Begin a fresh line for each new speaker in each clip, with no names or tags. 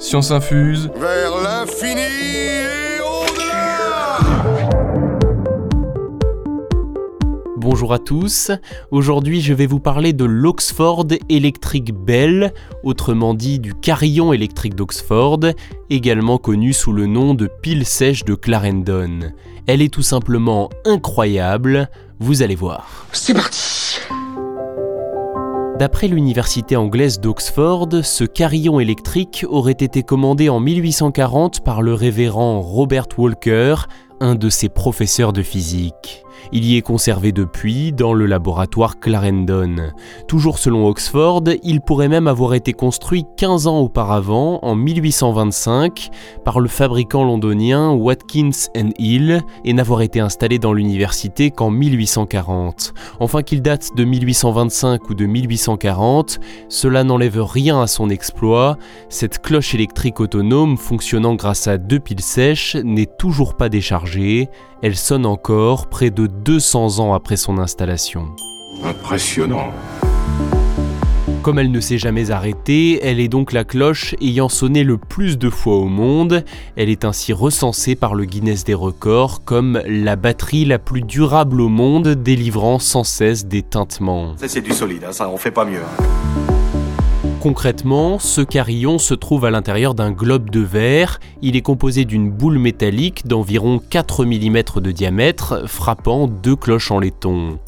Science infuse.
Vers l'infini et au-delà
Bonjour à tous, aujourd'hui je vais vous parler de l'Oxford Electric Bell, autrement dit du carillon électrique d'Oxford, également connu sous le nom de pile sèche de Clarendon. Elle est tout simplement incroyable, vous allez voir.
C'est parti
D'après l'université anglaise d'Oxford, ce carillon électrique aurait été commandé en 1840 par le révérend Robert Walker, un de ses professeurs de physique. Il y est conservé depuis dans le laboratoire Clarendon. Toujours selon Oxford, il pourrait même avoir été construit 15 ans auparavant, en 1825, par le fabricant londonien Watkins Hill et n'avoir été installé dans l'université qu'en 1840. Enfin qu'il date de 1825 ou de 1840, cela n'enlève rien à son exploit. Cette cloche électrique autonome fonctionnant grâce à deux piles sèches n'est toujours pas déchargée. Elle sonne encore près de 200 ans après son installation.
Impressionnant.
Comme elle ne s'est jamais arrêtée, elle est donc la cloche ayant sonné le plus de fois au monde. Elle est ainsi recensée par le Guinness des records comme la batterie la plus durable au monde, délivrant sans cesse des tintements.
Ça, c'est du solide, hein, ça, on fait pas mieux. hein.
Concrètement, ce carillon se trouve à l'intérieur d'un globe de verre. Il est composé d'une boule métallique d'environ 4 mm de diamètre, frappant deux cloches en laiton.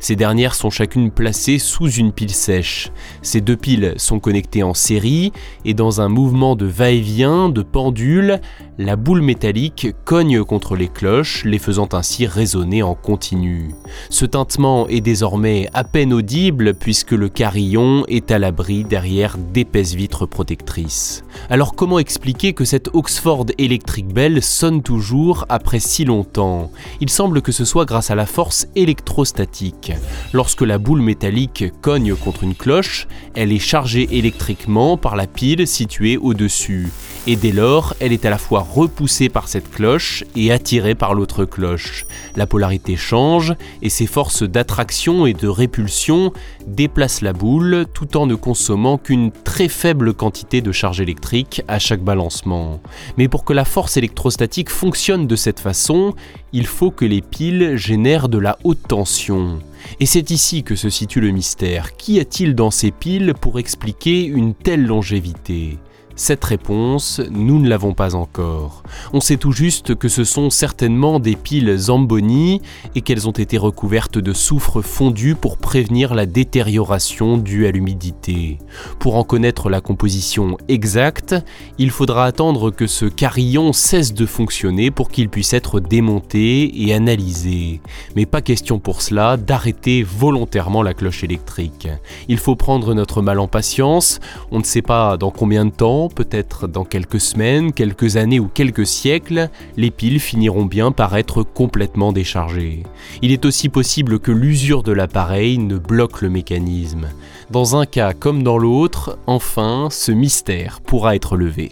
Ces dernières sont chacune placées sous une pile sèche. Ces deux piles sont connectées en série et dans un mouvement de va-et-vient, de pendule, la boule métallique cogne contre les cloches, les faisant ainsi résonner en continu. Ce tintement est désormais à peine audible puisque le carillon est à l'abri derrière d'épaisses vitres protectrices. Alors comment expliquer que cette Oxford Electric Bell sonne toujours après si longtemps? Il semble que ce soit grâce à la force électrostatique. Lorsque la boule métallique cogne contre une cloche, elle est chargée électriquement par la pile située au-dessus. Et dès lors, elle est à la fois repoussée par cette cloche et attirée par l'autre cloche. La polarité change et ces forces d'attraction et de répulsion déplacent la boule tout en ne consommant qu'une très faible quantité de charge électrique à chaque balancement. Mais pour que la force électrostatique fonctionne de cette façon, il faut que les piles génèrent de la haute tension. Et c'est ici que se situe le mystère. Qu'y a-t-il dans ces piles pour expliquer une telle longévité? Cette réponse, nous ne l'avons pas encore. On sait tout juste que ce sont certainement des piles Zamboni et qu'elles ont été recouvertes de soufre fondu pour prévenir la détérioration due à l'humidité. Pour en connaître la composition exacte, il faudra attendre que ce carillon cesse de fonctionner pour qu'il puisse être démonté et analysé. Mais pas question pour cela d'arrêter volontairement la cloche électrique. Il faut prendre notre mal en patience, on ne sait pas dans combien de peut-être dans quelques semaines, quelques années ou quelques siècles, les piles finiront bien par être complètement déchargées. Il est aussi possible que l'usure de l'appareil ne bloque le mécanisme. Dans un cas comme dans l'autre, enfin, ce mystère pourra être levé.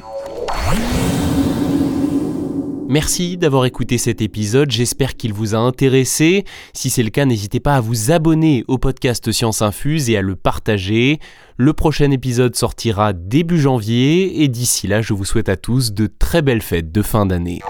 Merci d'avoir écouté cet épisode, j'espère qu'il vous a intéressé. Si c'est le cas, n'hésitez pas à vous abonner au podcast Science Infuse et à le partager. Le prochain épisode sortira début janvier et d'ici là, je vous souhaite à tous de très belles fêtes de fin d'année.